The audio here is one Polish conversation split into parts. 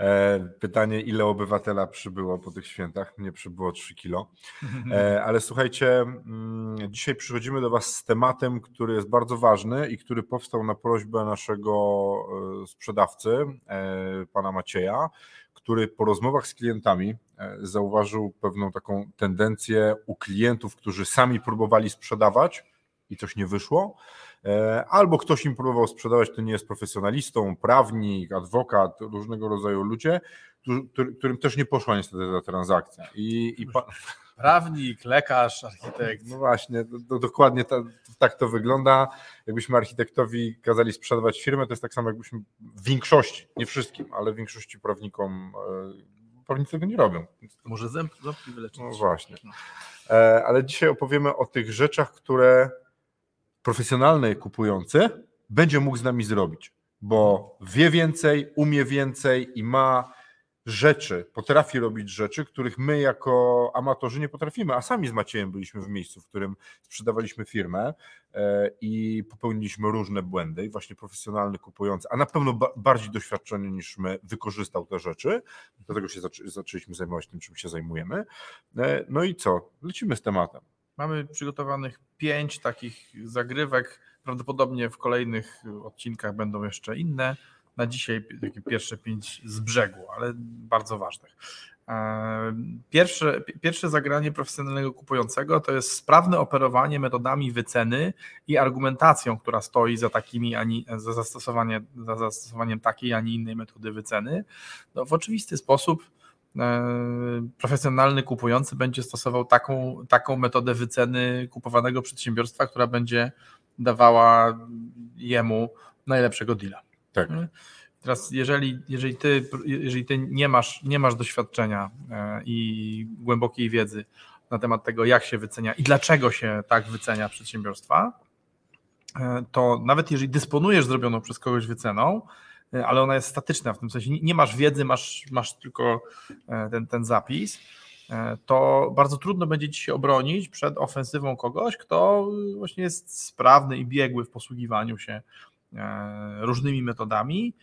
E, pytanie, ile obywatela przybyło po tych świętach? Mnie przybyło 3 kilo. E, ale słuchajcie, mm, dzisiaj przychodzimy do Was z tematem, który jest bardzo ważny i który powstał na prośbę naszego e, sprzedawcy, pana Macieja, który po rozmowach z klientami zauważył pewną taką tendencję u klientów, którzy sami próbowali sprzedawać i coś nie wyszło albo ktoś im próbował sprzedawać, to nie jest profesjonalistą, prawnik, adwokat, różnego rodzaju ludzie, którym też nie poszła niestety ta transakcja. I, i pa... Prawnik, lekarz, architekt. No właśnie, to, dokładnie ta, tak to wygląda. Jakbyśmy architektowi kazali sprzedawać firmę, to jest tak samo jakbyśmy w większości, nie wszystkim, ale w większości prawnikom, e, prawnicy tego nie robią. Może ząbki wyleczyć. No właśnie. E, ale dzisiaj opowiemy o tych rzeczach, które profesjonalny kupujący będzie mógł z nami zrobić, bo wie więcej, umie więcej i ma rzeczy, potrafi robić rzeczy, których my jako amatorzy nie potrafimy, a sami z Maciejem byliśmy w miejscu, w którym sprzedawaliśmy firmę e, i popełniliśmy różne błędy i właśnie profesjonalny kupujący, a na pewno bardziej doświadczony niż my, wykorzystał te rzeczy, dlatego się zaczęliśmy zajmować tym, czym się zajmujemy. E, no i co? Lecimy z tematem. Mamy przygotowanych pięć takich zagrywek. Prawdopodobnie w kolejnych odcinkach będą jeszcze inne. Na dzisiaj takie pierwsze pięć z brzegu, ale bardzo ważnych. E, pierwsze, pierwsze zagranie profesjonalnego kupującego to jest sprawne operowanie metodami wyceny i argumentacją, która stoi za takimi, ani, za, zastosowanie, za zastosowaniem takiej, a nie innej metody wyceny. No, w oczywisty sposób profesjonalny kupujący będzie stosował taką, taką metodę wyceny kupowanego przedsiębiorstwa, która będzie dawała jemu najlepszego deala. Tak. E, teraz, jeżeli, jeżeli, ty, jeżeli ty nie masz, nie masz doświadczenia e, i głębokiej wiedzy na temat tego, jak się wycenia i dlaczego się tak wycenia przedsiębiorstwa, to nawet jeżeli dysponujesz zrobioną przez kogoś wyceną, E, ale ona jest statyczna, w tym sensie nie masz wiedzy, masz, masz tylko e, ten, ten zapis, e, to bardzo trudno będzie ci się obronić przed ofensywą kogoś, kto właśnie jest sprawny i biegły w posługiwaniu się różnymi metodami.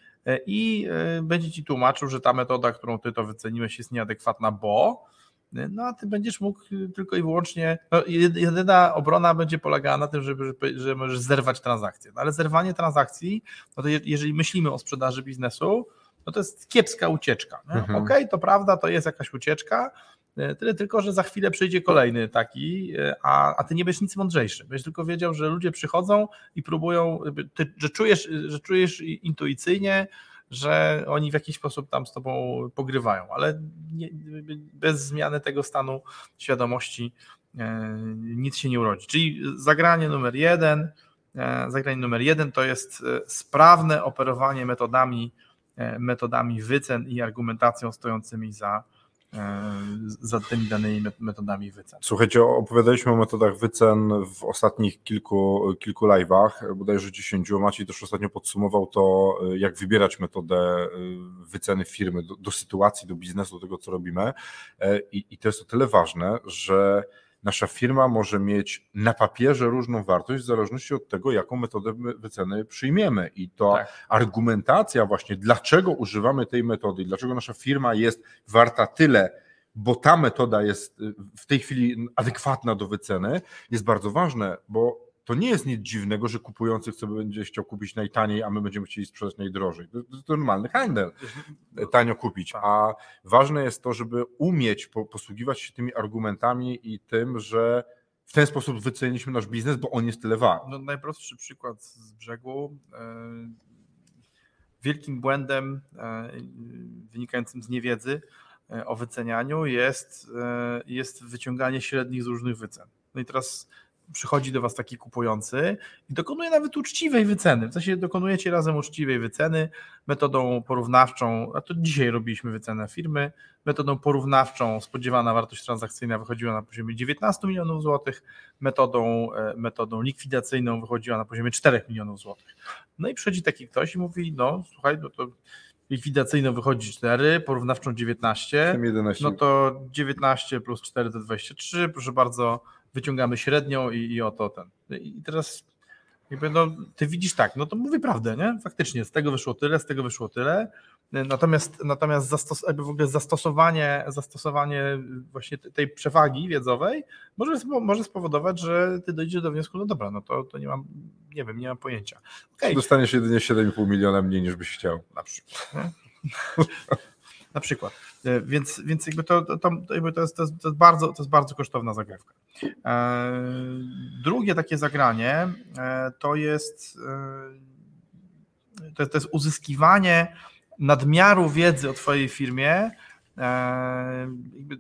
I będzie ci tłumaczył, że ta metoda, którą ty to wyceniłeś jest nieadekwatna, bo no a ty będziesz mógł tylko i wyłącznie, no, jedyna obrona będzie polegała na tym, żeby, że możesz zerwać transakcję, no, ale zerwanie transakcji, no to jeżeli myślimy o sprzedaży biznesu, no to jest kiepska ucieczka. Mhm. Okej, okay, to prawda, to jest jakaś ucieczka, e, Tyle tylko, że za chwilę przyjdzie kolejny taki, e, a, a ty nie będziesz nic mądrzejszy. Będziesz tylko wiedział, że ludzie przychodzą i próbują, ty, że, czujesz, że czujesz intuicyjnie, że oni w jakiś sposób tam z tobą pogrywają, ale nie, bez zmiany tego stanu świadomości e, nic się nie urodzi. Czyli zagranie numer jeden, e, zagranie numer jeden to jest e, sprawne operowanie metodami, metodami wycen i argumentacją stojącymi za za tymi danymi metodami wycen. Słuchajcie, opowiadaliśmy o metodach wycen w ostatnich kilku, kilku live'ach, bodajże 10. Maciej też ostatnio podsumował to, e, jak wybierać metodę e, wyceny firmy do, do sytuacji, do biznesu, do tego, co robimy. I, I to jest o tyle ważne, że nasza firma może mieć na papierze różną wartość w zależności od tego, jaką metodę wyceny przyjmiemy. I to tak. argumentacja właśnie, dlaczego używamy tej metody, dlaczego nasza firma jest warta tyle, bo ta metoda jest w tej chwili adekwatna do wyceny, jest bardzo ważne, bo to nie jest nic dziwnego, że kupujący chce, będzie chciał kupić najtaniej, a my będziemy chcieli sprzedać najdrożej. To, jest normalny handel, tanio kupić. Tak. A ważne jest to, żeby umieć posługiwać się tymi argumentami i tym, że w ten sposób wyceniliśmy nasz biznes, bo on jest tyle wart. No, najprostszy przykład z brzegu. E, wielkim błędem e, wynikającym z niewiedzy e, o wycenianiu jest, jest wyciąganie średnich z różnych wycen. No i teraz przychodzi do Was taki kupujący i dokonuje nawet uczciwej wyceny. W sensie dokonujecie razem uczciwej wyceny metodą porównawczą, a to dzisiaj robiliśmy wycenę firmy, metodą porównawczą spodziewana wartość transakcyjna wychodziła na poziomie 19 milionów złotych, metodą, e, metodą likwidacyjną wychodziła na poziomie 4 milionów złotych. No i przychodzi taki ktoś i mówi, no słuchaj, no to likwidacyjną wychodzi 4, porównawczą 19, 11. no to 19 plus 4 to 23, proszę bardzo, wyciągamy średnią i, i oto ten. I teraz jakby no, ty widzisz tak, no to mówi prawdę, nie? Faktycznie, z tego wyszło tyle, z tego wyszło tyle. Natomiast, natomiast zastos, jakby w ogóle zastosowanie, zastosowanie właśnie tej przewagi wiedzowej może, może spowodować, że ty dojdziesz do wniosku, no dobra, no to, to nie mam, nie wiem, nie mam pojęcia. Okay. Dostaniesz jedynie 7,5 miliona mniej niż byś chciał. Na przykład. na przykład. E, więc, więc jakby to, to, to, jakby to, jest, to, jest, bardzo, to jest bardzo kosztowna zagrywka. E, drugie takie zagranie e, to jest, to jest, to jest uzyskiwanie nadmiaru wiedzy o Twojej firmie,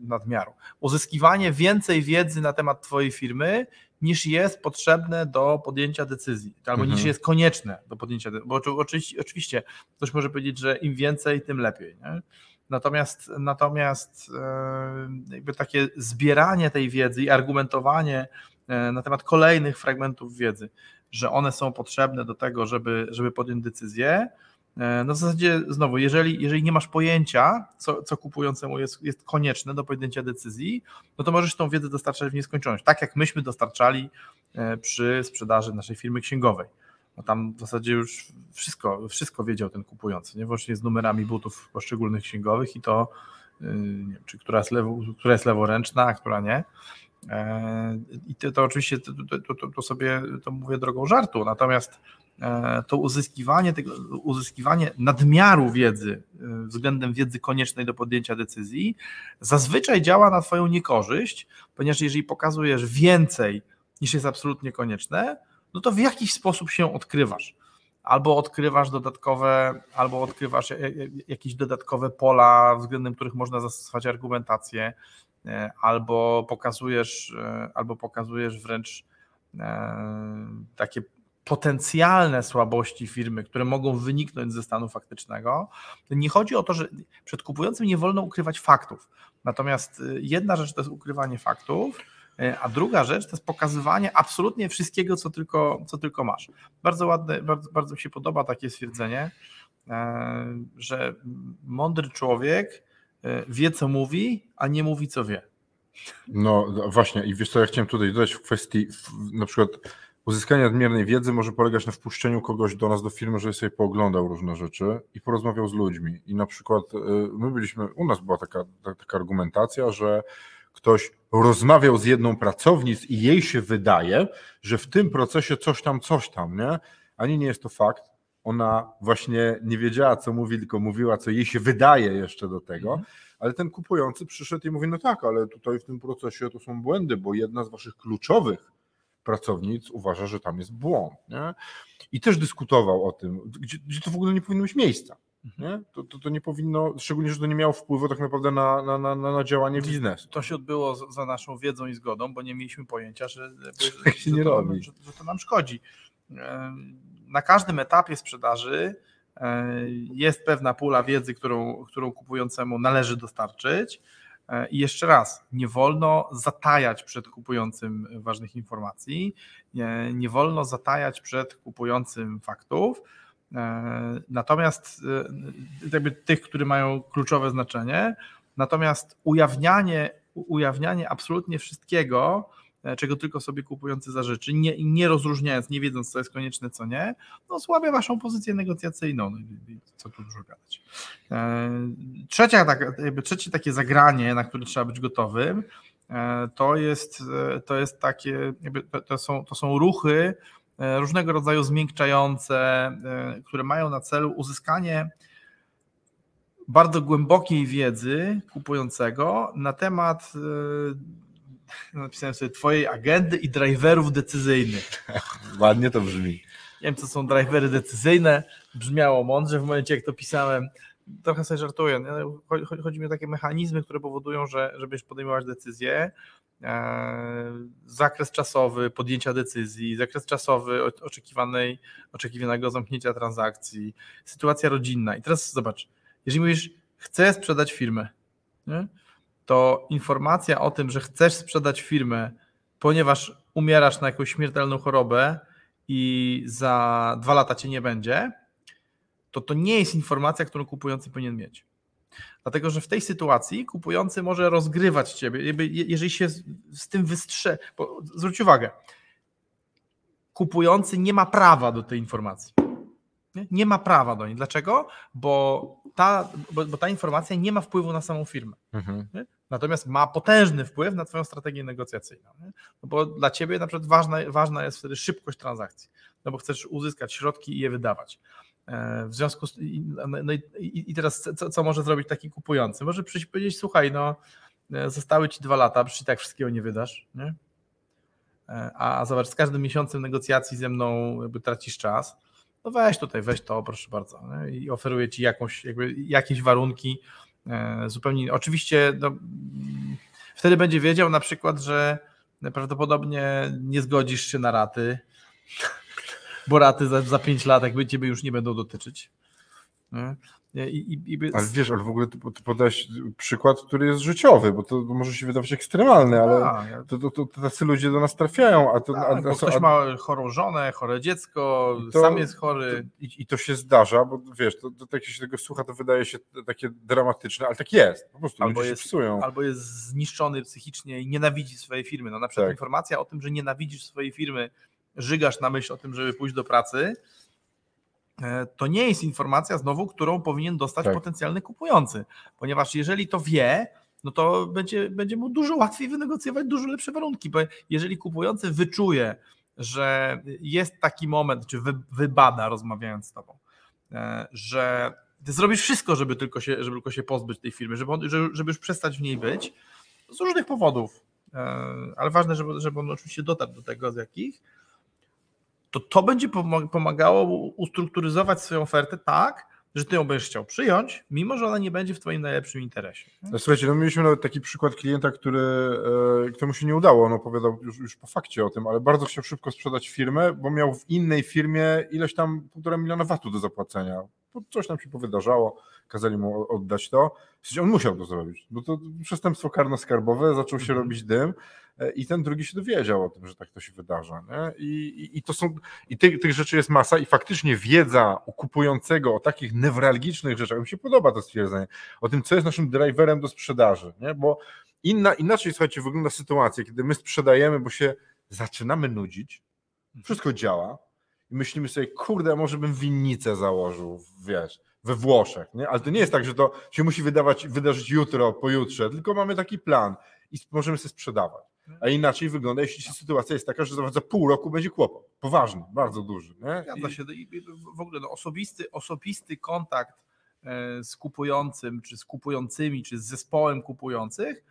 nadmiaru, uzyskiwanie więcej wiedzy na temat Twojej firmy niż jest potrzebne do podjęcia decyzji, albo mhm. niż jest konieczne do podjęcia decyzji, bo oczywiście, oczywiście ktoś może powiedzieć, że im więcej, tym lepiej. Nie? Natomiast, natomiast e, jakby takie zbieranie tej wiedzy i argumentowanie e, na temat kolejnych fragmentów wiedzy, że one są potrzebne do tego, żeby, żeby podjąć decyzję, e, no w zasadzie znowu, jeżeli, jeżeli nie masz pojęcia, co, co kupującemu jest, jest konieczne do podjęcia decyzji, no to możesz tą wiedzę dostarczać w nieskończoność. Tak jak myśmy dostarczali przy sprzedaży naszej firmy księgowej no tam w zasadzie już wszystko, wszystko wiedział ten kupujący, nie? Włącznie z numerami butów poszczególnych księgowych i to, yy, nie wiem, czy która jest, lewo, która jest leworęczna, a która nie. E, I to, to oczywiście to, to, to, sobie to mówię drogą żartu, natomiast e, to uzyskiwanie, tego, uzyskiwanie nadmiaru wiedzy e, względem wiedzy koniecznej do podjęcia decyzji zazwyczaj działa na Twoją niekorzyść, ponieważ jeżeli pokazujesz więcej niż jest absolutnie konieczne, no to w jakiś sposób się odkrywasz. Albo odkrywasz dodatkowe, albo odkrywasz jakieś dodatkowe pola, względem których można zastosować argumentację, e, albo pokazujesz, e, albo pokazujesz wręcz e, takie potencjalne słabości firmy, które mogą wyniknąć ze stanu faktycznego. Nie chodzi o to, że przed kupującym nie wolno ukrywać faktów. Natomiast jedna rzecz to jest ukrywanie faktów, a druga rzecz to jest pokazywanie absolutnie wszystkiego, co tylko, co tylko masz. Bardzo ładne, bardzo, bardzo mi się podoba takie stwierdzenie, e, że mądry człowiek e, wie, co mówi, a nie mówi, co wie. No właśnie, i wiesz co, ja chciałem tutaj dodać w kwestii na przykład uzyskania nadmiernej wiedzy może polegać na wpuszczeniu kogoś do nas do firmy, żeby sobie pooglądał różne rzeczy i porozmawiał z ludźmi. I na przykład my byliśmy, u nas była taka, taka argumentacja, że ktoś rozmawiał z jedną pracownic i jej się wydaje, że w tym procesie coś tam, coś tam, nie? Ani nie jest to fakt. Ona właśnie nie wiedziała, co mówi, tylko mówiła, co jej się wydaje jeszcze do tego. Mhm. Ale ten kupujący przyszedł i mówi: No tak, ale tutaj w tym procesie to są błędy, bo jedna z waszych kluczowych pracownic uważa, że tam jest błąd. Nie? I też dyskutował o tym, gdzie, gdzie to w ogóle nie powinno mieć miejsca. Nie? To, to, to, nie powinno, szczególnie, że to nie miało wpływu tak naprawdę na, na, na, na działanie biznesu. To się odbyło za naszą wiedzą i zgodą, bo nie mieliśmy pojęcia, że, że, się nie to, robi. Że, że to nam szkodzi. Na każdym etapie sprzedaży jest pewna pula wiedzy, którą, którą kupującemu należy dostarczyć. I jeszcze raz, nie wolno zatajać przed kupującym ważnych informacji, nie, nie wolno zatajać przed kupującym faktów, E, natomiast e, jakby tych, które mają kluczowe znaczenie, natomiast ujawnianie, ujawnianie absolutnie wszystkiego, e, czego tylko sobie kupujący zażyczy, nie, nie rozróżniając, nie wiedząc, co jest konieczne, co nie, no słabia waszą pozycję negocjacyjną. No, co tu dużo gadać. Trzecia, tak, jakby trzecie takie zagranie, na które trzeba być gotowym, to jest, to jest takie, to są, to są ruchy, E, różnego rodzaju zmiękczające, e, które mają na celu uzyskanie bardzo głębokiej wiedzy kupującego na temat e, napisałem sobie twojej agendy i driverów decyzyjnych. Ładnie to brzmi. Nie wiem, co są drivery decyzyjne. Brzmiało mądrze w momencie, jak to pisałem. trochę sobie żartuję, chodzi, mi o takie mechanizmy, które powodują, że żebyś podejmować decyzje, e, zakres czasowy podjęcia decyzji, zakres czasowy oczekiwanej, oczekiwanego zamknięcia transakcji, sytuacja rodzinna. I teraz zobacz, jeżeli mówisz, chcę sprzedać firmę, nie? to informacja o tym, że chcesz sprzedać firmę, ponieważ umierasz na jakąś śmiertelną chorobę i za dwa lata cię nie będzie, to to nie jest informacja, którą kupujący powinien mieć. Dlatego, że w tej sytuacji kupujący może rozgrywać ciebie, jeżeli się z tym wystrze. Bo zwróć uwagę, kupujący nie ma prawa do tej informacji. Nie, nie ma prawa do niej. Dlaczego? Bo ta, bo, bo ta informacja nie ma wpływu na samą firmę. Mhm. Natomiast ma potężny wpływ na Twoją strategię negocjacyjną. No bo dla Ciebie na przykład ważna, ważna jest wtedy szybkość transakcji, no bo chcesz uzyskać środki i je wydawać. E, w związku z no, no i, i, teraz co, co, może zrobić taki kupujący? Może przyjść powiedzieć, słuchaj, no e, zostały ci dwa lata, przecież tak wszystkiego nie wydasz, nie? E, a zobacz, z każdym miesiącem negocjacji ze mną jakby tracisz czas, no weź tutaj, weź to, proszę bardzo, nie? i oferuję ci jakąś, jakby jakieś warunki zupełnie, oczywiście no, wtedy będzie wiedział na przykład, że prawdopodobnie nie zgodzisz się na raty, bo raty za, za 5 lat jakby ciebie już nie będą dotyczyć. I, i, i... Ale wiesz, ale w ogóle ty, podałeś przykład, który jest życiowy, bo to może się wydawać ekstremalny, ale a, ja... to, to, to, tacy ludzie do nas trafiają. A to, a, a, bo ktoś ma chorą żonę, chore dziecko, sam jest chory. I, I, to się zdarza, bo wiesz, to, to, jak się tego słucha, to wydaje się takie dramatyczne, ale tak jest. Po prostu albo jest, psują. Albo jest zniszczony psychicznie i nienawidzi swojej firmy. No na przykład tak. informacja o tym, że nienawidzisz swojej firmy żygasz na myśl o tym, żeby pójść do pracy, e, to nie jest informacja znowu, którą powinien dostać tak. potencjalny kupujący, ponieważ jeżeli to wie, no to będzie, będzie mu dużo łatwiej wynegocjować dużo lepsze warunki, bo jeżeli kupujący wyczuje, że jest taki moment, czy wy, wybada rozmawiając z tobą, e, że ty zrobisz wszystko, żeby tylko się, żeby tylko się pozbyć tej firmy, żeby, żeby już przestać w niej być, z różnych powodów, e, ale ważne, żeby, żeby on oczywiście dotarł do tego, z jakich, to to będzie pomagało ustrukturyzować swoją ofertę tak, że ty ją będziesz chciał przyjąć, mimo że ona nie będzie w twoim najlepszym interesie. No, słuchajcie, no mieliśmy nawet taki przykład klienta, który, e, któremu się nie udało, on opowiadał już, już po fakcie o tym, ale bardzo chciał szybko sprzedać firmę, bo miał w innej firmie ileś tam półtora miliona watu do zapłacenia. Coś tam się powydarzało, kazali mu oddać to. On musiał to zrobić, bo to przestępstwo karno-skarbowe, zaczął się mhm. robić dym, E, i ten drugi się dowiedział o tym, że tak to się wydarza. Nie? I, i, I, to są, i tych, tych rzeczy jest masa i faktycznie wiedza u kupującego o takich newralgicznych rzeczach, mi się podoba to stwierdzenie, o tym, co jest naszym driverem do sprzedaży, nie? bo inna, inaczej, słuchajcie, wygląda sytuacja, kiedy my sprzedajemy, bo się zaczynamy nudzić, wszystko działa i myślimy sobie, kurde, może bym winnicę założył, wiesz, we Włoszech, nie? ale to nie jest tak, że to się musi wydawać, wydarzyć jutro, pojutrze, tylko mamy taki plan i możemy sobie sprzedawać. A inaczej wygląda, jeśli sytuacja jest taka, że za pół roku będzie kłopot. Poważny, bardzo duży. Nie? Zgadza się. W ogóle no, osobisty, osobisty kontakt e, z kupującym, czy z kupującymi, czy z zespołem kupujących,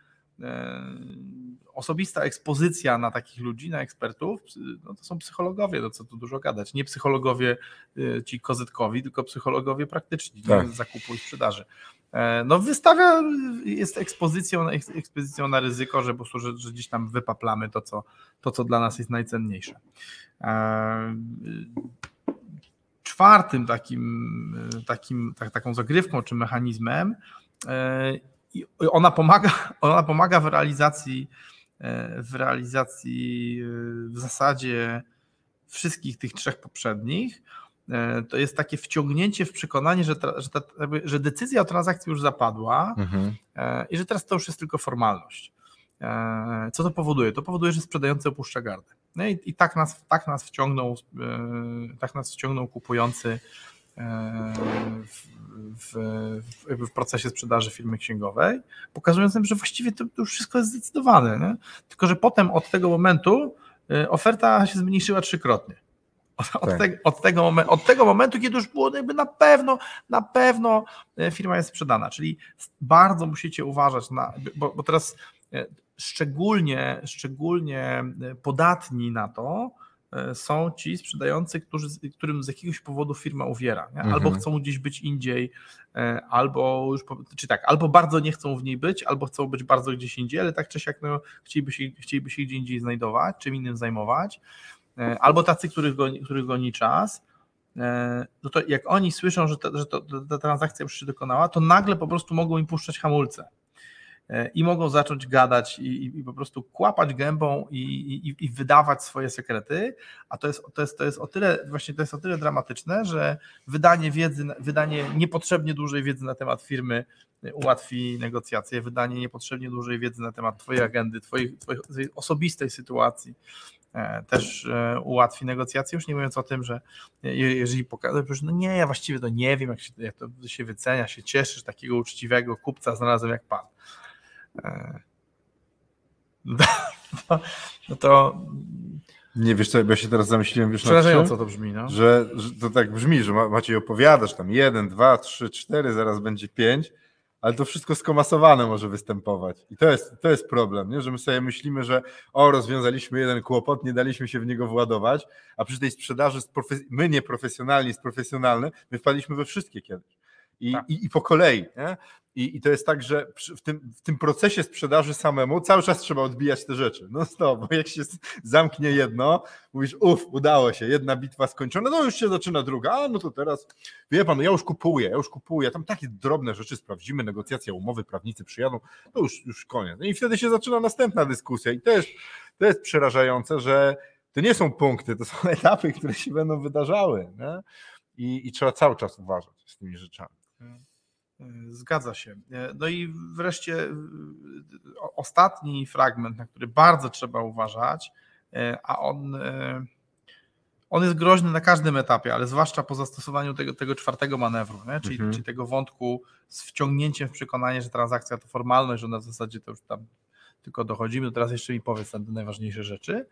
osobista ekspozycja na takich ludzi, na ekspertów, no to są psychologowie, no co tu dużo gadać. Nie psychologowie e, ci kozytkowi, tylko psychologowie praktyczni tak. zakupu i sprzedaży. E, no wystawia, jest ekspozycją, ekspozycją na ryzyko, że po prostu, że, że gdzieś tam wypaplamy to co, to, co dla nas jest najcenniejsze. E, czwartym takim, takim tak, taką zagrywką czy mechanizmem e, ona pomaga, ona pomaga w realizacji w realizacji w zasadzie wszystkich tych trzech poprzednich, E, to jest takie wciągnięcie w przekonanie, że, że, ta, że decyzja o transakcji już zapadła mhm. E, i że teraz to już jest tylko formalność. E, co to powoduje? To powoduje, że sprzedający opuszcza gardę. No i, i tak, nas, tak, nas wciągnął, tak nas wciągnął kupujący w, w, w, procesie sprzedaży firmy księgowej, pokazując nam, że właściwie to, już wszystko jest zdecydowane. Nie? Tylko, że potem od tego momentu oferta się zmniejszyła trzykrotnie. Od, tak. te, od, tego momen, od tego momentu, kiedy już było jakby na pewno, na pewno e, firma jest sprzedana. Czyli bardzo musicie uważać na, bo, bo teraz e, szczególnie, szczególnie podatni na to są ci sprzedający, którzy, którym z jakiegoś powodu firma uwiera, nie? albo Mhm. chcą gdzieś być indziej, e, albo już, czy tak, albo bardzo nie chcą w niej być, albo chcą być bardzo gdzieś indziej, ale tak czy siak no, chcieliby, się, chcieliby się gdzie indziej znajdować, czym innym zajmować, e, albo tacy, których goni, których goni czas, e, no to jak oni słyszą, że, ta, że to, ta transakcja już się dokonała, to nagle po prostu mogą im puszczać hamulce E, i mogą zacząć gadać i, i, po prostu kłapać gębą i, i, i wydawać swoje sekrety, a to jest, to, jest, to jest o tyle właśnie to jest o tyle dramatyczne, że wydanie wiedzy, wydanie niepotrzebnie dużej wiedzy na temat firmy e, ułatwi negocjacje, wydanie niepotrzebnie dużej wiedzy na temat twojej agendy, twojej, twojej osobistej sytuacji e, też e, ułatwi negocjacje, już nie mówiąc o tym, że je- jeżeli pokażesz, no nie, ja właściwie to nie wiem, jak, się, jak to się wycenia, się cieszysz, takiego uczciwego kupca znalazłem jak pan. No, no to Nie wiesz co, bo ja się teraz zamyśliłem, wiesz przerażająco czym? to brzmi, no. Że, że to tak brzmi, że Ma- Maciej opowiadasz tam jeden, dwa, trzy, cztery, zaraz będzie pięć, ale to wszystko skomasowane może występować. I to jest, to jest problem, nie? że my sobie myślimy, że o, rozwiązaliśmy jeden kłopot, nie daliśmy się w niego władować, a przy tej sprzedaży my nieprofesjonalni, jest profesjonalny, my wpadliśmy we wszystkie kiedyś. I, Tak. i, i po kolei. Nie? I, I to jest tak, że w, tym, w tym procesie sprzedaży samemu cały czas trzeba odbijać te rzeczy. No stop, bo jak się zamknie jedno, mówisz, uff, udało się, jedna bitwa skończona, no już się zaczyna druga, a no to teraz, wie pan, no ja już kupuję, ja już kupuję, tam takie drobne rzeczy sprawdzimy, negocjacja, umowy, prawnicy przyjadą, to już, już koniec. No i wtedy się zaczyna następna dyskusja i to jest, to jest przerażające, że to nie są punkty, to są etapy, które się będą wydarzały. Nie? I, I trzeba cały czas uważać z tymi rzeczami. Zgadza się. No i wreszcie o- ostatni fragment, na który bardzo trzeba uważać, a on, on jest groźny na każdym etapie, ale zwłaszcza po zastosowaniu tego, tego czwartego manewru? Czyli, Mhm. czyli tego wątku z wciągnięciem w przekonanie, że transakcja to formalność, że na zasadzie to już tam tylko dochodzimy. Teraz jeszcze mi powiedz te najważniejsze rzeczy.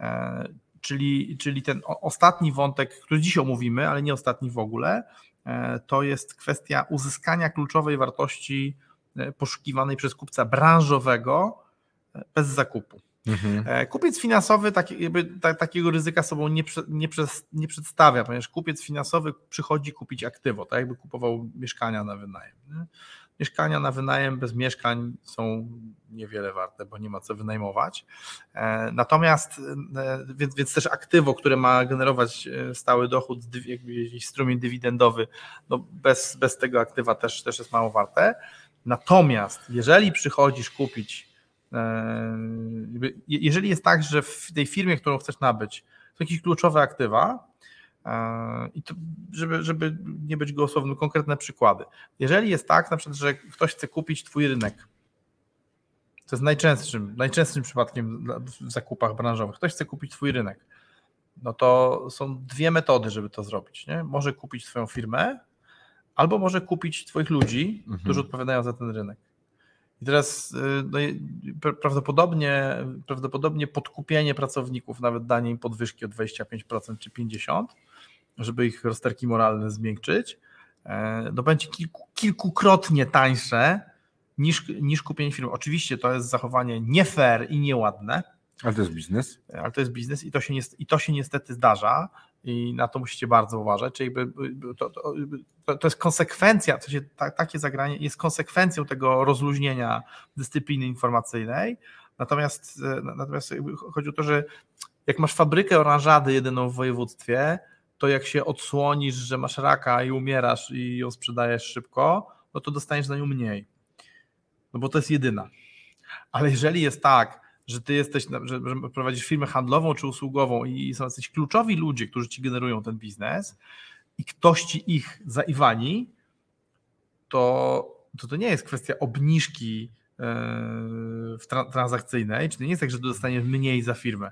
E, Czyli, czyli ten ostatni wątek, który dziś omówimy, ale nie ostatni w ogóle, e, to jest kwestia uzyskania kluczowej wartości e, poszukiwanej przez kupca branżowego e, bez zakupu. E, Kupiec finansowy taki, jakby, ta, takiego ryzyka sobą nie, nie, nie przedstawia, ponieważ kupiec finansowy przychodzi kupić aktywo, tak jakby kupował mieszkania na wynajem. Nie? Mieszkania na wynajem bez mieszkań są niewiele warte, bo nie ma co wynajmować. E, Natomiast, e, więc, więc też aktywo, które ma generować e, stały dochód, jakiś strumień dywidendowy, no bez, bez tego aktywa też, też jest mało warte. Natomiast jeżeli przychodzisz kupić, jeżeli jest tak, że w tej firmie, którą chcesz nabyć, są jakieś kluczowe aktywa, i to, żeby, żeby nie być gołosłownym, konkretne przykłady. Jeżeli jest tak, na przykład, że ktoś chce kupić twój rynek, to jest najczęstszym, najczęstszym przypadkiem w zakupach branżowych. Ktoś chce kupić twój rynek. No to są dwie metody, żeby to zrobić. Nie? Może kupić twoją firmę, albo może kupić twoich ludzi, Mhm. którzy odpowiadają za ten rynek. I teraz y, no, prawdopodobnie, prawdopodobnie podkupienie pracowników, nawet danie im podwyżki o 25% czy 50%, żeby ich rozterki moralne zmiękczyć, e, no będzie kilku, kilkukrotnie tańsze niż, niż kupienie firmy. Oczywiście to jest zachowanie nie fair i nieładne, Ale to jest biznes. ale to jest biznes i to się, i to się niestety zdarza i na to musicie bardzo uważać, czyli to, to, to, jest konsekwencja, w sensie ta, takie zagranie jest konsekwencją tego rozluźnienia dyscypliny informacyjnej, natomiast, e, natomiast chodzi o to, że jak masz fabrykę oranżady jedyną w województwie, to jak się odsłonisz, że masz raka i umierasz i ją sprzedajesz szybko, no to dostaniesz za nią mniej, no bo to jest jedyna. Ale jeżeli jest tak, że ty jesteś, na- że, prowadzisz firmę handlową czy usługową i są jacyś kluczowi ludzie, którzy ci generują ten biznes i ktoś ci ich zaiwani, to to, to nie jest kwestia obniżki e, w tra- transakcyjnej, czy to nie jest tak, że dostaniesz mniej za firmę.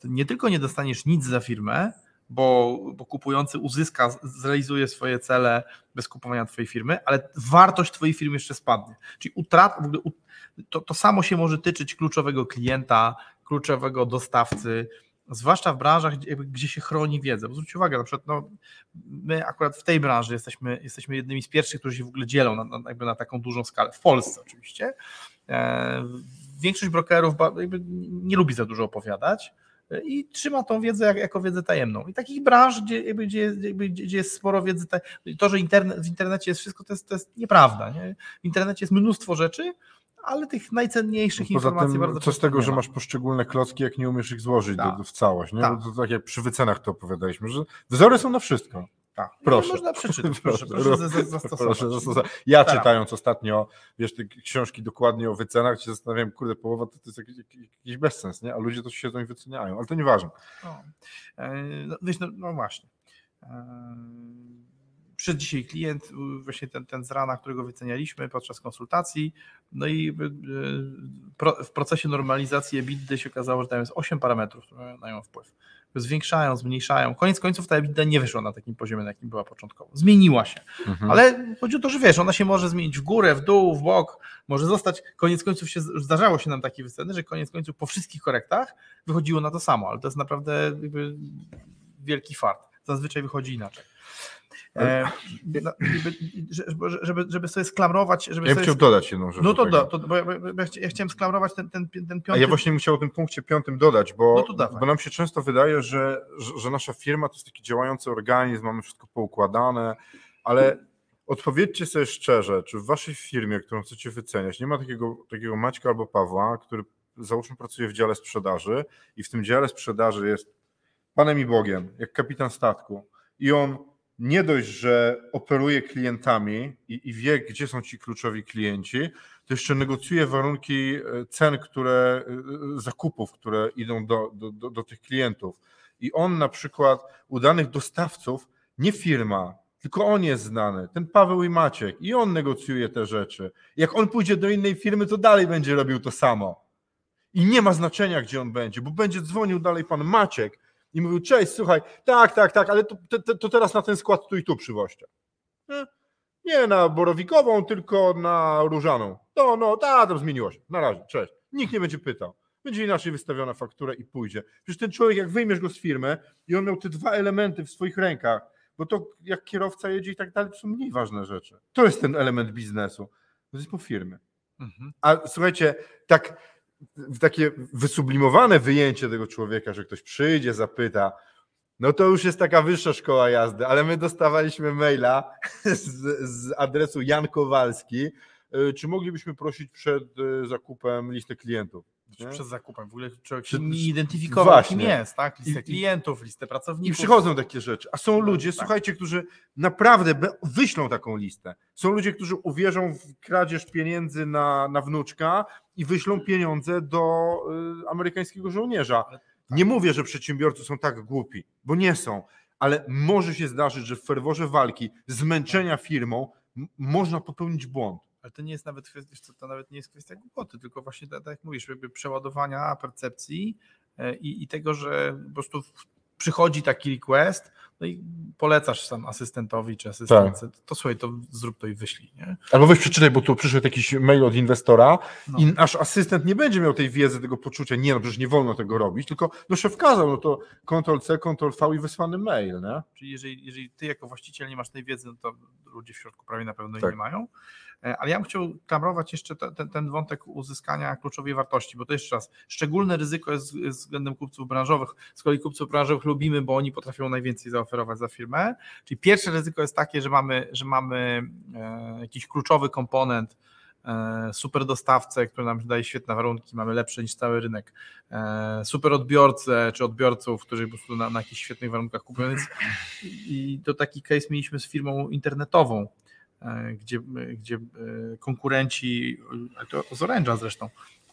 To nie tylko nie dostaniesz nic za firmę, bo, bo kupujący uzyska, zrealizuje swoje cele bez kupowania twojej firmy, ale wartość twojej firmy jeszcze spadnie. Czyli utrat, w ogóle to, to samo się może tyczyć kluczowego klienta, kluczowego dostawcy, zwłaszcza w branżach, gdzie, się chroni wiedzę. Bo zwróćcie uwagę, na przykład no, my akurat w tej branży jesteśmy, jesteśmy jednymi z pierwszych, którzy się w ogóle dzielą na, na, jakby na taką dużą skalę, w Polsce oczywiście. E, większość brokerów nie lubi za dużo opowiadać, i trzyma tą wiedzę jak, jako wiedzę tajemną. I takich branż, gdzie, gdzie, gdzie jest sporo wiedzy, to, że internet, w internecie jest wszystko, to jest, to jest nieprawda. Nie? W internecie jest mnóstwo rzeczy, ale tych najcenniejszych Poza informacji tym, bardzo co z tego, że ma. masz poszczególne klocki, jak nie umiesz ich złożyć do, Tak. do, w całość, nie? Tak. Bo to tak jak przy wycenach to opowiadaliśmy, że wzory są na wszystko. Tak. Proszę. Można przeczytać, proszę, proszę, za- zastosować. Proszę. Ja Tak. czytając ostatnio, wiesz, te książki dokładnie o wycenach, się zastanawiam, kurde, połowa to, to jest jakiś, jakiś bezsens, nie? A ludzie to siedzą i wyceniają, ale to nieważne. No, E, no, wiesz, no, no właśnie. E, Przyszedł dzisiaj klient, właśnie ten, ten z rana, którego wycenialiśmy podczas konsultacji, no i pro, w procesie normalizacji EBITDA się okazało, że tam jest 8 parametrów, które mają wpływ. Zwiększają, zmniejszają. Koniec końców ta EBITDA nie wyszła na takim poziomie, na jakim była początkowo. Zmieniła się. Mhm. Ale chodzi o to, że wiesz, ona się może zmienić w górę, w dół, w bok, może zostać, koniec końców się, zdarzało się nam takie wyceny, że koniec końców po wszystkich korektach wychodziło na to samo, ale to jest naprawdę jakby wielki fart. Zazwyczaj wychodzi inaczej. No, żeby, żeby, żeby sobie sklamrować, żeby Ja sobie chciał dodać jedną rzecz. no do to, da, to bo ja, ja chcia- ja chciałem sklamrować ten, ten, ten A piąty. ja właśnie chciał o tym punkcie piątym dodać, bo, No bo nam się często wydaje, że, że, że nasza firma to jest taki działający organizm, mamy wszystko poukładane, ale odpowiedzcie sobie szczerze, czy w waszej firmie, którą chcecie wyceniać, nie ma takiego, takiego Maćka albo Pawła, który załóżmy pracuje w dziale sprzedaży i w tym dziale sprzedaży jest Panem i Bogiem, jak kapitan statku i on nie dość, że operuje klientami i, i wie, gdzie są ci kluczowi klienci, to jeszcze negocjuje warunki e, cen, które, e, zakupów, które idą do, do, do, tych klientów. I on na przykład u danych dostawców, nie firma, tylko on jest znany, ten Paweł i Maciek, i on negocjuje te rzeczy. Jak on pójdzie do innej firmy, to dalej będzie robił to samo. I nie ma znaczenia, gdzie on będzie, bo będzie dzwonił dalej pan Maciek i mówił, cześć, słuchaj, tak, tak, tak, ale to, to, to teraz na ten skład tu i tu przywoźcie. Nie? Na borowikową, tylko na różaną. No, no, ta, tam zmieniło się. Na razie, cześć. Nikt nie będzie pytał. Będzie inaczej wystawiona faktura i pójdzie. Przecież ten człowiek, jak wyjmiesz go z firmy i on miał te dwa elementy w swoich rękach, bo to jak kierowca jedzie i tak dalej, to są mniej ważne rzeczy. To jest ten element biznesu. To jest po firmy. Mhm. A słuchajcie, tak takie wysublimowane wyjęcie tego człowieka, że ktoś przyjdzie, zapyta, no to już jest taka wyższa szkoła jazdy, ale my dostawaliśmy maila z, z adresu Jan Kowalski, y, czy moglibyśmy prosić przed y, zakupem listę klientów. Nie? Przed zakupem. W ogóle człowiek się nie identyfikował, Właśnie. kim jest, tak? Listę I- i- klientów, listę I pracowników. przychodzą takie rzeczy. A są No, ludzie, tak. słuchajcie, którzy naprawdę wyślą taką listę. Są ludzie, którzy uwierzą w kradzież pieniędzy na, na wnuczka i wyślą pieniądze do y, amerykańskiego żołnierza. Nie mówię, że przedsiębiorcy są tak głupi, bo nie są, ale może się zdarzyć, że w ferworze walki, zmęczenia firmą, można popełnić błąd. Ale to nie jest nawet kwestia, to nawet nie jest kwestia głupoty, tylko właśnie tak, jak mówisz, jakby przeładowania percepcji e, i, i tego, że po prostu przychodzi taki request, no i polecasz sam asystentowi czy asystentce, Tak. to słuchaj, to zrób to i wyślij, nie? Albo weź przeczytaj, bo tu przyszedł jakiś mail od inwestora No. i nasz asystent nie będzie miał tej wiedzy, tego poczucia, nie no przecież nie wolno tego robić, tylko no szef kazał, no to Ctrl-C, Ctrl-V i wysłany mail, nie? Czyli jeżeli, jeżeli ty jako właściciel nie masz tej wiedzy, no to ludzie w środku prawie na pewno jej Tak. nie mają. E, Ale ja bym chciał klamrować jeszcze te, ten, ten wątek uzyskania kluczowej wartości, bo to jeszcze raz, szczególne ryzyko jest, względem kupców branżowych. Z kolei kupców branżowych lubimy, bo oni potrafią najwięcej zaoferować za firmę. Czyli pierwsze ryzyko jest takie, że mamy, że mamy e, jakiś kluczowy komponent, e, super dostawcę, który nam daje świetne warunki, mamy lepsze niż cały rynek, super odbiorcę czy odbiorców, którzy po prostu na, na jakichś świetnych warunkach kupują. Więc i to taki case mieliśmy z firmą internetową, gdzie, gdzie e, konkurenci, e, to z Orange'a zresztą,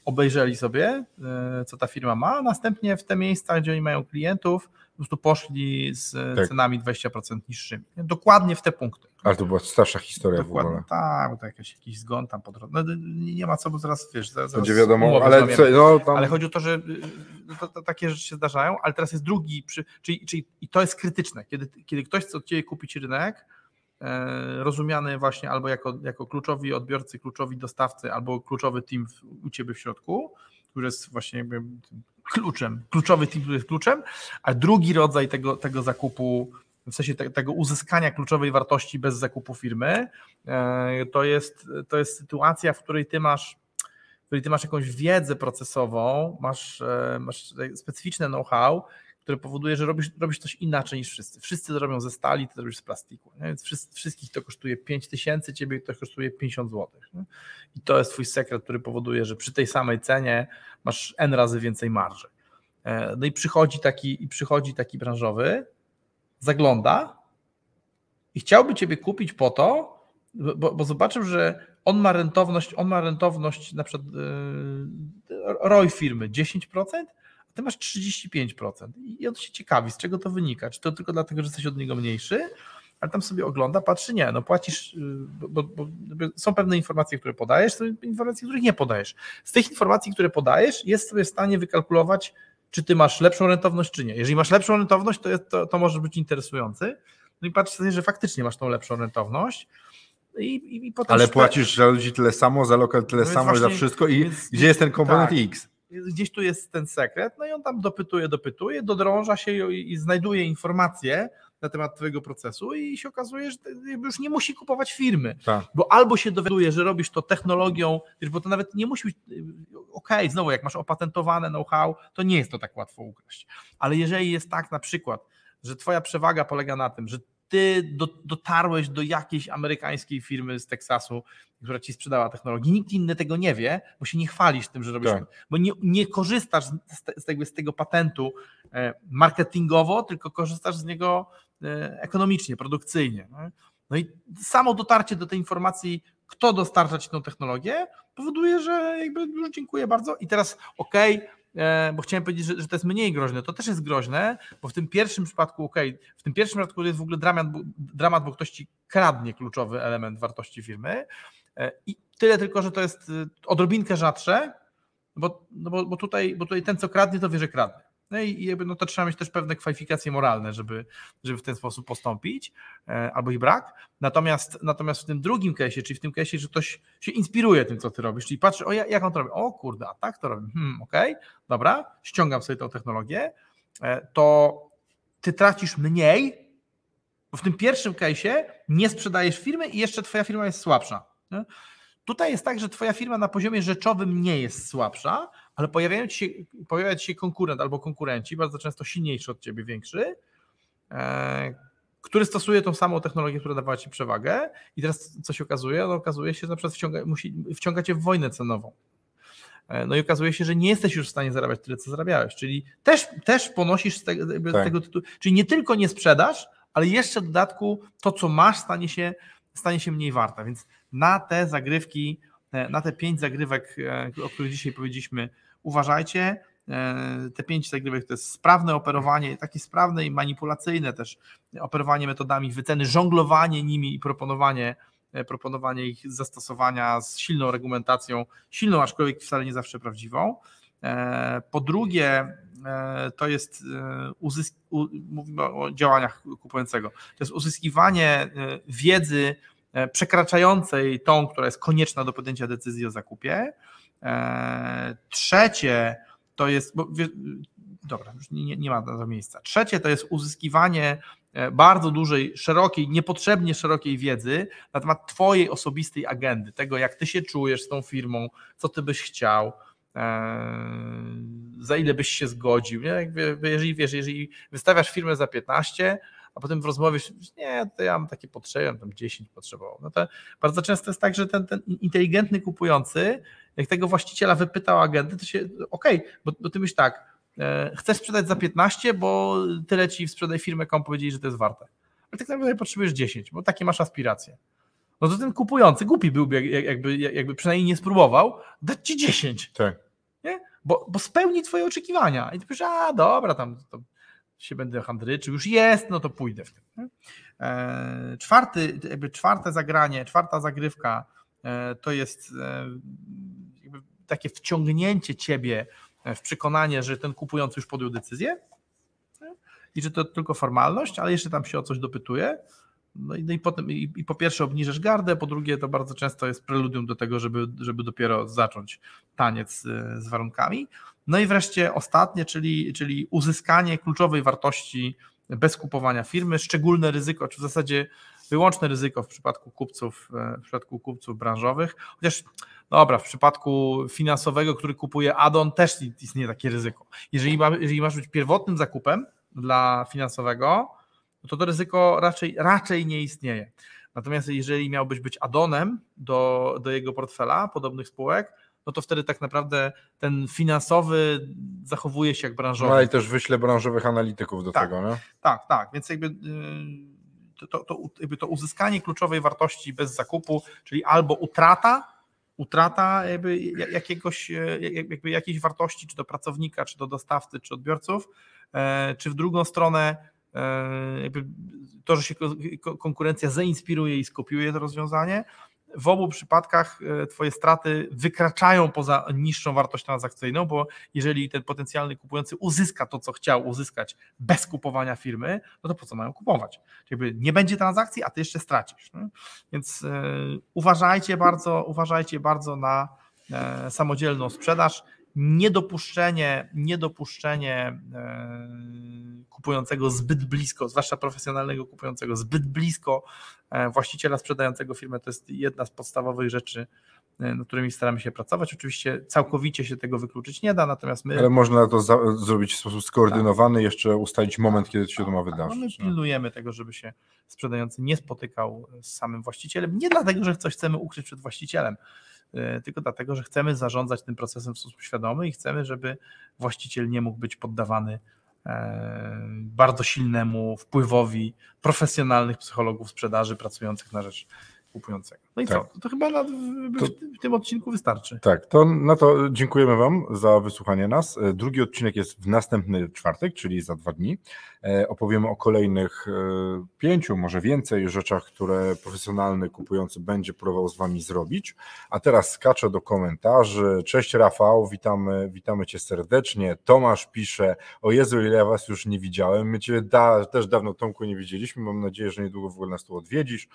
obejrzeli sobie, e, co ta firma ma, a następnie w te miejsca, gdzie oni mają klientów, po prostu poszli z e, Tak. cenami 20% niższymi. Dokładnie w te punkty. Ale to była starsza historia w Dokładnie, ogóle. tak, bo to jakiś, jakiś zgon tam po drodze. No, nie ma co, bo zaraz wiesz, zaraz Będzie wiadomo, ale co, no tam... Ale chodzi o to, że y, to, to, takie rzeczy się zdarzają, ale teraz jest drugi, przy, czyli, czyli i to jest krytyczne, kiedy, kiedy ktoś chce od Ciebie kupić rynek, e, rozumiany właśnie albo jako, jako kluczowi odbiorcy, kluczowi dostawcy, albo kluczowy team w, u Ciebie w środku, który jest właśnie jakby kluczem, kluczowy team, który jest kluczem, a drugi rodzaj tego, tego zakupu, w sensie te, tego uzyskania kluczowej wartości bez zakupu firmy, e, to jest, to jest sytuacja, w której Ty masz której ty masz jakąś wiedzę procesową, masz, e, masz specyficzne know-how, które powoduje, że robisz, robisz coś inaczej niż wszyscy. Wszyscy to robią ze stali, ty to robisz z plastiku. Nie? Więc wszystkich to kosztuje 5 tysięcy, ciebie to kosztuje 50 zł. Nie? I to jest twój sekret, który powoduje, że przy tej samej cenie masz N razy więcej marży. E, no i przychodzi taki, i przychodzi taki branżowy, zagląda i chciałby ciebie kupić po to, bo, bo zobaczył, że on ma rentowność, on ma rentowność na przykład yy, ROI firmy 10%, a ty masz 35%. I on się ciekawi, z czego to wynika. Czy to tylko dlatego, że jesteś od niego mniejszy, ale tam sobie ogląda, patrzy, nie, no płacisz, yy, bo, bo, bo, są pewne informacje, które podajesz, są informacje, których nie podajesz. Z tych informacji, które podajesz, jest sobie w stanie wykalkulować, czy ty masz lepszą rentowność, czy nie. Jeżeli masz lepszą rentowność, to, jest, to, to może być interesujący. No i patrz sobie, że faktycznie masz tą lepszą rentowność. I, i, i Ale płacisz za ludzi tyle samo, za lokal tyle no samo właśnie, za wszystko i więc, gdzie jest ten komponent tak, X? Gdzieś tu jest ten sekret, no i on tam dopytuje, dopytuje, dodrąża się i, i znajduje informacje na temat twojego procesu i się okazuje, że już nie musi kupować firmy, tak. bo albo się dowiaduje, że robisz to technologią, bo to nawet nie musi być, ok, znowu jak masz opatentowane know-how, to nie jest to tak łatwo ukraść, ale jeżeli jest tak na przykład, że twoja przewaga polega na tym, że ty do, dotarłeś do jakiejś amerykańskiej firmy z Teksasu, która ci sprzedała technologię. Nikt inny tego nie wie, bo się nie chwalisz tym, że robisz, tak. bo nie, nie korzystasz z, z, tego, z tego patentu e, marketingowo, tylko korzystasz z niego e, ekonomicznie, produkcyjnie. No i samo dotarcie do tej informacji, kto dostarcza ci tą technologię, powoduje, że jakby już dziękuję bardzo i teraz okej, okay, bo chciałem powiedzieć, że, że, to jest mniej groźne. To też jest groźne, bo w tym pierwszym przypadku, ok, w tym pierwszym przypadku jest w ogóle dramat, dramat bo ktoś ci kradnie kluczowy element wartości firmy. E, I tyle tylko, że to jest y, odrobinkę rzadsze, bo, no bo, bo, tutaj, bo tutaj ten, co kradnie, to wie, że kradnie. No i jakby no to trzeba mieć też pewne kwalifikacje moralne, żeby, żeby w ten sposób postąpić, e, albo ich brak. Natomiast, natomiast w tym drugim case'ie, czyli w tym case'ie, że ktoś się inspiruje tym, co ty robisz, czyli patrzy, o jak on to robi, o kurde, a tak to robi, hmm, okej, okay, dobra, ściągam sobie tą technologię, e, to ty tracisz mniej, bo w tym pierwszym case'ie nie sprzedajesz firmy i jeszcze twoja firma jest słabsza. Tutaj jest tak, że twoja firma na poziomie rzeczowym nie jest słabsza, ale pojawiają ci się, pojawia ci się konkurent albo konkurenci, bardzo często silniejszy od ciebie, większy, e, który stosuje tą samą technologię, która dawała ci przewagę i teraz co się okazuje? No, okazuje się, że na przykład wciąga, musi, wciąga cię w wojnę cenową. E, no i okazuje się, że nie jesteś już w stanie zarabiać tyle, co zarabiałeś, czyli też, też ponosisz z tego, z tak. tego tytułu, czyli nie tylko nie sprzedasz, ale jeszcze w dodatku to, co masz, stanie się, stanie się mniej warte, więc na te zagrywki, e, na te pięć zagrywek, o których dzisiaj powiedzieliśmy, uważajcie. E, te pięć zagrywek to jest sprawne operowanie, takie sprawne i manipulacyjne też operowanie metodami wyceny, żonglowanie nimi i proponowanie, proponowanie ich zastosowania z silną argumentacją, silną, aczkolwiek wcale nie zawsze prawdziwą. Po drugie, to jest uzysk- mówimy o działaniach kupującego, to jest uzyskiwanie wiedzy E, przekraczającej tą, która jest konieczna do podjęcia decyzji o zakupie. E, trzecie to jest, bo, dobra, już nie, nie ma na to miejsca. Trzecie to jest uzyskiwanie e, bardzo dużej, szerokiej, niepotrzebnie szerokiej wiedzy na temat Twojej osobistej agendy, tego jak Ty się czujesz z tą firmą, co Ty byś chciał, za ile byś się zgodził. Nie? Jeżeli wiesz, jeżeli wystawiasz firmę za 15, a potem w rozmowie, nie, to ja mam takie potrzeby, tam 10 potrzebował. No to bardzo często jest tak, że ten, ten inteligentny kupujący, jak tego właściciela wypytał agenty, to się, okej, okay, bo, bo ty myślisz tak, e, chcesz sprzedać za 15, bo tyle ci w sprzedaj firmę, komu powiedzieli, że to jest warte. Ale tak naprawdę potrzebujesz 10, bo takie masz aspiracje. No to ten kupujący głupi byłby, jakby, jakby przynajmniej nie spróbował, dać ci 10. Tak. Nie? Bo, bo spełni twoje oczekiwania. I ty powiesz, a dobra, tam to się będę handryczył, już jest, no to pójdę w tym. E, czwarty, jakby czwarte zagranie, czwarta zagrywka e, to jest e, takie wciągnięcie ciebie w przekonanie, że ten kupujący już podjął decyzję i że to tylko formalność, ale jeszcze tam się o coś dopytuje. No i, no i potem i, i, po pierwsze obniżasz gardę, po drugie to bardzo często jest preludium do tego, żeby, żeby dopiero zacząć taniec z warunkami. No i wreszcie ostatnie, czyli, czyli uzyskanie kluczowej wartości bez kupowania firmy, szczególne ryzyko, czy w zasadzie wyłączne ryzyko w przypadku kupców, e, w przypadku kupców branżowych, chociaż dobra, w przypadku finansowego, który kupuje add-on też istnieje takie ryzyko. Jeżeli, ma, jeżeli masz być pierwotnym zakupem dla finansowego, no to to ryzyko raczej, raczej nie istnieje. Natomiast jeżeli miałbyś być addonem do, do jego portfela podobnych spółek, no to wtedy tak naprawdę ten finansowy zachowuje się jak branżowy. No i też wyślę branżowych analityków do Tak. tego, nie? Tak, tak, więc jakby, yy, to, to, jakby to uzyskanie kluczowej wartości bez zakupu, czyli albo utrata, utrata jakby jakiegoś, e, jakby jakiejś wartości, czy do pracownika, czy do dostawcy, czy odbiorców, e, czy w drugą stronę e, jakby to, że się ko- konkurencja zainspiruje i skopiuje to rozwiązanie, w obu przypadkach e, Twoje straty wykraczają poza niższą wartość transakcyjną, bo jeżeli ten potencjalny kupujący uzyska to, co chciał uzyskać bez kupowania firmy, no to po co mają kupować? Czyli nie będzie transakcji, a ty jeszcze stracisz. Nie? Więc e, uważajcie bardzo, uważajcie bardzo na e, samodzielną sprzedaż. Niedopuszczenie, niedopuszczenie e, kupującego zbyt blisko, zwłaszcza profesjonalnego kupującego zbyt blisko e, właściciela sprzedającego firmę, to jest jedna z podstawowych rzeczy, e, nad którymi staramy się pracować. Oczywiście całkowicie się tego wykluczyć nie da, natomiast my Ale można to za, zrobić w sposób skoordynowany, jeszcze ustalić moment, kiedy to się to ma tak, no my wydarzyć. nie? pilnujemy tego, żeby się sprzedający nie spotykał z samym właścicielem. Nie dlatego, że coś chcemy ukryć przed właścicielem, tylko dlatego, że chcemy zarządzać tym procesem w sposób świadomy i chcemy, żeby właściciel nie mógł być poddawany e, bardzo silnemu wpływowi profesjonalnych psychologów sprzedaży pracujących na rzecz kupującego. No i Tak. co? To chyba na, w, To- w tym odcinku wystarczy. Tak, to no to dziękujemy Wam za wysłuchanie nas. E, Drugi odcinek jest w następny czwartek, czyli za dwa dni. E, Opowiemy o kolejnych e, pięciu, może więcej rzeczach, które profesjonalny kupujący będzie próbował z Wami zrobić. A teraz skaczę do komentarzy. Cześć Rafał, witamy, witamy Cię serdecznie. Tomasz pisze, o Jezu, ile ja Was już nie widziałem. My Cię da, też dawno Tomku nie widzieliśmy. Mam nadzieję, że niedługo w ogóle nas tu odwiedzisz.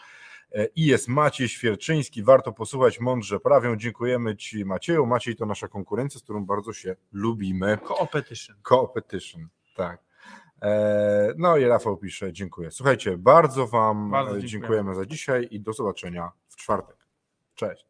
E, I jest Maciej Świerczyński, warto posłuchać, mądrze prawią. Dziękujemy Ci Macieju. Maciej to nasza konkurencja, z którą bardzo się lubimy. Co-opetition. Co-opetition, tak. E, No i Rafał pisze, dziękuję. Słuchajcie, bardzo Wam Bardzo e, dziękujemy. dziękujemy za dzisiaj i do zobaczenia w czwartek. Cześć.